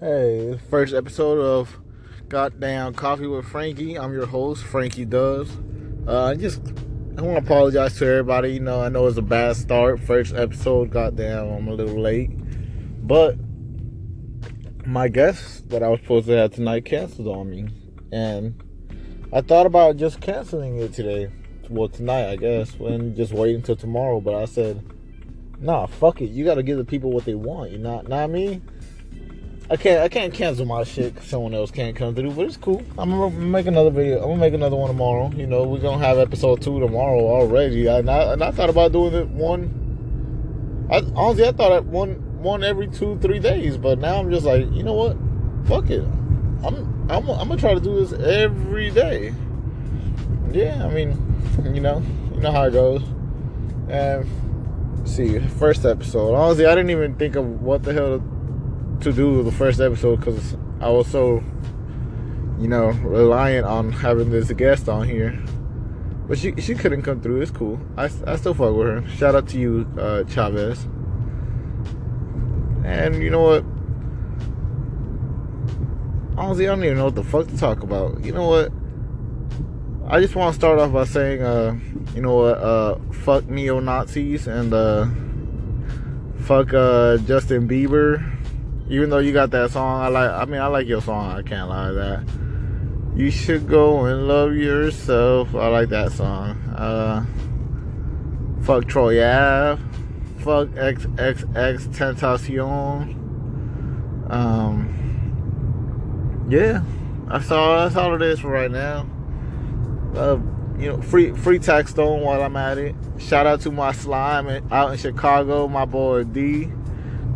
Hey, first episode of Goddamn Coffee with Frankie. I'm your host, Frankie Does. Uh, I just I want to apologize to everybody. You know, I know it's a bad start. First episode, goddamn, I'm a little late. But my guest that I was supposed to have tonight canceled on me. And I thought about just canceling it today. Well, tonight, I guess, and just waiting until tomorrow. But I said, nah, fuck it. You got to give the people what they want. You know, not me. I can't I can't cancel my shit because someone else can't come through, but it's cool. I'm gonna make another video. I'm gonna make another one tomorrow. You know, we're gonna have episode two tomorrow already. And I, and I thought about doing it one. I honestly I thought it one one every two three days, but now I'm just like, you know what? Fuck it. I'm I'm I'm gonna try to do this every day. Yeah, I mean, you know, you know how it goes. And see, first episode. Honestly, I didn't even think of what the hell to do the first episode because I was so, you know, reliant on having this guest on here. But she she couldn't come through. It's cool. I, I still fuck with her. Shout out to you, uh, Chavez. And you know what? Honestly, I don't even know what the fuck to talk about. You know what? I just want to start off by saying, uh, you know what? Uh, fuck neo Nazis and uh, fuck uh, Justin Bieber even though you got that song, I like. I mean, I like your song. I can't lie to that. You should go and love yourself. I like that song. Uh, fuck Troy Ave. Fuck XXXTentacion. Um, yeah, that's all. That's all it is for right now. Uh, you know, free free Taxstone while I'm at it. Shout out to my slime out in Chicago, my boy D.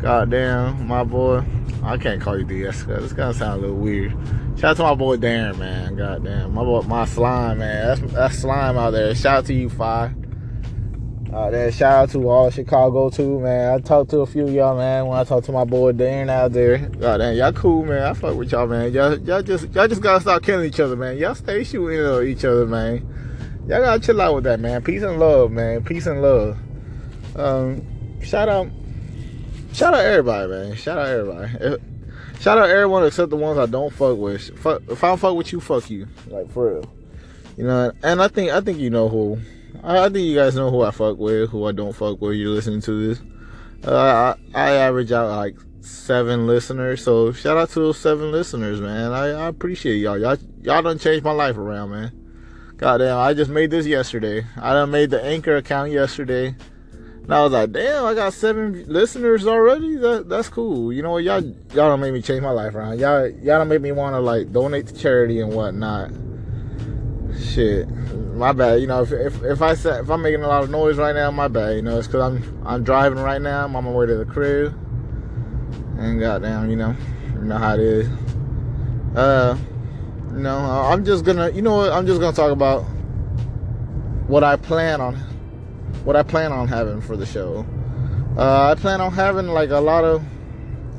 Goddamn, my boy. I can't call you DS it's gonna sound a little weird. Shout out to my boy Darren, man. Goddamn, my boy, my slime, man. That's that's slime out there. Shout out to you, Five. Uh, then shout out to all Chicago too, man. I talked to a few y'all, man. When I talked to my boy Darren out there, goddamn, y'all cool, man. I fuck with y'all, man. Y'all, y'all just, y'all just gotta stop killing each other, man. Y'all stay shooting at each other, man. Y'all gotta chill out with that, man. Peace and love, man. Peace and love. Um, shout out Shout out everybody, man. Shout out everybody. Shout out everyone except the ones I don't fuck with. Fuck, if I don't fuck with you, fuck you. Like for real. You know, and I think I think you know who. I, I think you guys know who I fuck with, who I don't fuck with. You're listening to this. Uh, I, I average out like seven listeners, so shout out to those seven listeners, man. I, I appreciate y'all. Y'all y'all done changed my life around, man. Goddamn, I just made this yesterday. I done made the Anchor account yesterday. And I was like, damn, I got seven listeners already. That that's cool. You know what, y'all y'all don't make me change my life around. Y'all y'all don't make me want to like donate to charity and whatnot. Shit, my bad. You know, if if, if I said if I'm making a lot of noise right now, my bad. You know, it's because I'm I'm driving right now. I'm on my way to the crib, and goddamn, you know, you know how it is. Uh, you know, I'm just gonna, you know what? I'm just gonna talk about what I plan on what I plan on having for the show. Uh, I plan on having like a lot of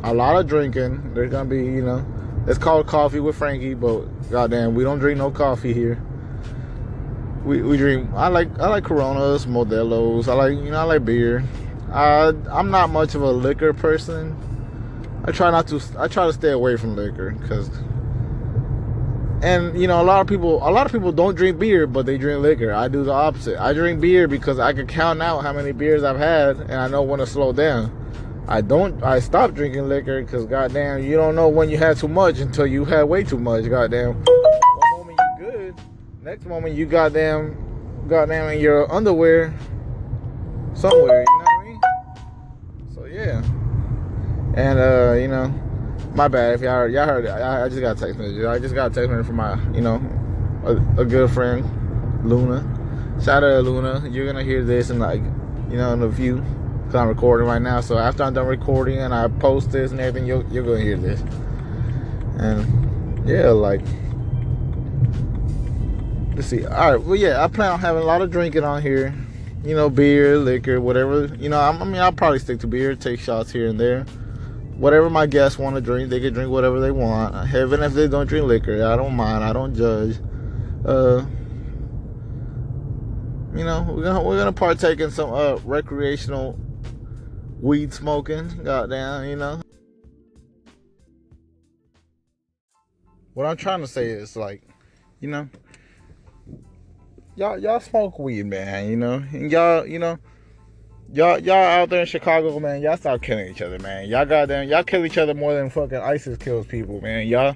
a lot of drinking. There's gonna be, you know, it's called coffee with Frankie, but goddamn, we don't drink no coffee here. We, we drink. I like I like Coronas, Modelo's. I like you know I like beer. I I'm not much of a liquor person. I try not to. I try to stay away from liquor because and you know a lot of people a lot of people don't drink beer but they drink liquor. I do the opposite. I drink beer because i can count out how many beers i've had and i know when to slow down. I don't i stop drinking liquor because goddamn you don't know when you had too much until you had way too much goddamn. One moment you good next moment you goddamn goddamn in your underwear somewhere you know what i mean? So yeah. And uh you know my bad if y'all heard, y'all heard it. I, I, just got a text message. I just got a text message from my, you know, a, a good friend, Luna. Shout out to Luna. You're gonna hear this in like, you know, in a few. Cause I'm recording right now. So after I'm done recording and I post this and everything, you're, you're gonna hear this. And yeah, like, let's see. All right. Well, yeah, I plan on having a lot of drinking on here. You know, beer, liquor, whatever. You know, I, I mean, I'll probably stick to beer, take shots here and there whatever my guests want to drink, they can drink whatever they want. Even if they don't drink liquor, I don't mind. I don't judge. Uh, you know, we're gonna we're gonna partake in some uh recreational weed smoking. Goddamn, you know. what I'm trying to say is like, you know, y'all y'all smoke weed, man. You know, and y'all you know. Y'all, y'all out there in Chicago, man. Y'all stop killing each other, man. Y'all goddamn, y'all kill each other more than fucking ISIS kills people, man. Y'all,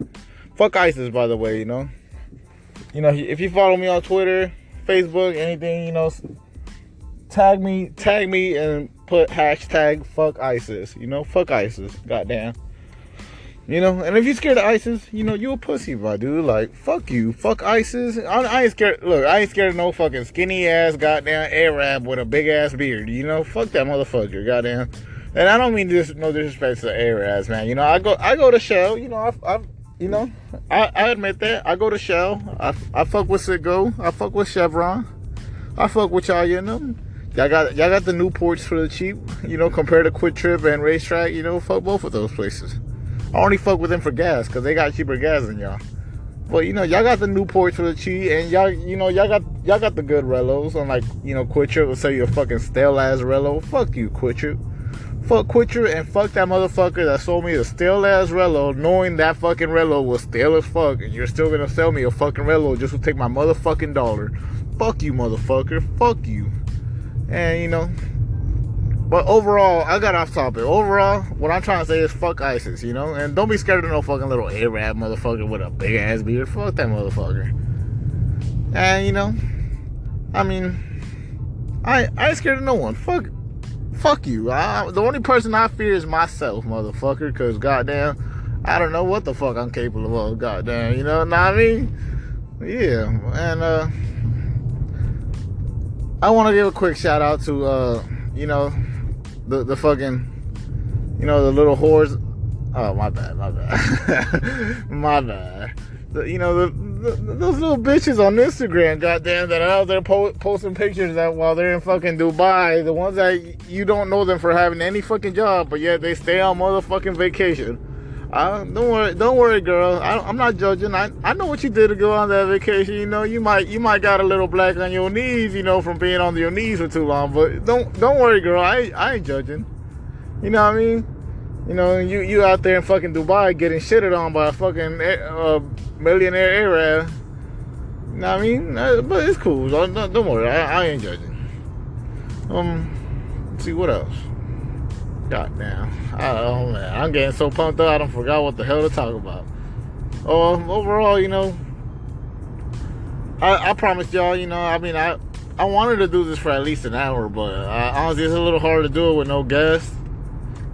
fuck ISIS, by the way. You know, you know, if you follow me on Twitter, Facebook, anything, you know, tag me, tag me, and put hashtag fuck ISIS. You know, fuck ISIS. Goddamn. You know, and if you're scared of ISIS, you know, you a pussy, my dude. Like, fuck you. Fuck ISIS. I, I, ain't scared. Look, I ain't scared of no fucking skinny ass goddamn Arab with a big ass beard. You know, fuck that motherfucker. Goddamn. And I don't mean this, no disrespect to the Arabs, man. You know, I go, I go to Shell. You know, I, I you know, I, I admit that. I go to Shell. I, I fuck with Citgo. I fuck with Chevron. I fuck with y'all, you know. Y'all got y'all got the Newports for the cheap, you know, compared to QuikTrip and RaceTrac, you know, fuck both of those places. I only fuck with them for gas because they got cheaper gas than y'all. But you know, y'all got the Newports for the cheap, and y'all, you know, y'all got y'all got the good Relos. Unlike you know, QuikTrip will sell you a fucking stale ass Relo. Fuck you, QuikTrip. Fuck QuikTrip and fuck that motherfucker that sold me a stale ass Relo, knowing that fucking Relo was stale as fuck, and you're still gonna sell me a fucking Relo just to take my motherfucking dollar. Fuck you, motherfucker. Fuck you. And you know, but overall, I got off topic. Overall, what I'm trying to say is fuck ISIS, you know? And don't be scared of no fucking little Arab motherfucker with a big ass beard. Fuck that motherfucker. And, you know, I mean, I, I ain't scared of no one. Fuck, fuck you. I, the only person I fear is myself, motherfucker, because goddamn, I don't know what the fuck I'm capable of, goddamn, you know what I mean? Yeah, and, uh, I want to give a quick shout out to, uh, you know, the the fucking, you know, the little whores. Oh my bad, my bad, my bad. The, you know the, the, those little bitches on Instagram, goddamn, that are out there po- posting pictures that while they're in fucking Dubai, the ones that you don't know them for having any fucking job, but yet they stay on motherfucking vacation. I, don't worry, don't worry, girl. I, am not judging. I, I know what you did to go on that vacation. You know, you might you might got a little black on your knees, you know, from being on your knees for too long. But don't don't worry, girl. I I ain't judging. You know what I mean? You know, you you out there in fucking Dubai getting shitted on by a fucking uh, millionaire Arab. You know what I mean? Uh, but it's cool. Don't, don't worry. I, I ain't judging. Um, see what else. God damn. Oh man, I'm getting so pumped up I don't forgot what the hell to talk about. Um, overall, you know, I, I promised y'all, you know, I mean, I I wanted to do this for at least an hour, but uh, honestly, it's a little hard to do it with no guests.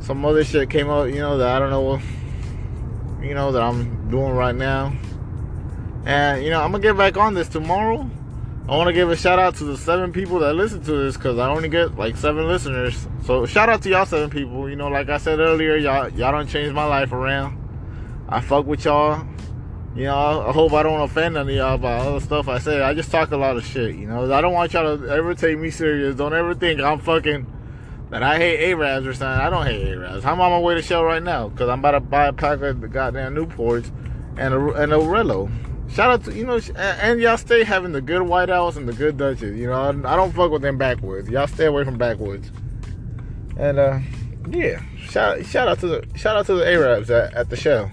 Some other shit came up, you know, that I don't know, you know, that I'm doing right now. And you know, I'm gonna get back on this tomorrow. I want to give a shout out to the seven people that listen to this because I only get like seven listeners. So shout out to y'all seven people. You know, like I said earlier, y'all y'all don't change my life around. I fuck with y'all. You know, I hope I don't offend any of y'all by all the stuff I say. I just talk a lot of shit. You know, I don't want y'all to ever take me serious. Don't ever think I'm fucking that I hate Arabs or something. I don't hate Arabs. I'm on my way to Shell right now because I'm about to buy a pack of the goddamn Newports and a and a Relo. Shout out to you know, and y'all stay having the good White House and the good Dutchess. You know, I don't fuck with them backwoods. Y'all stay away from backwoods. And uh, yeah, shout shout out to the shout out to the Arabs at, at the Shell.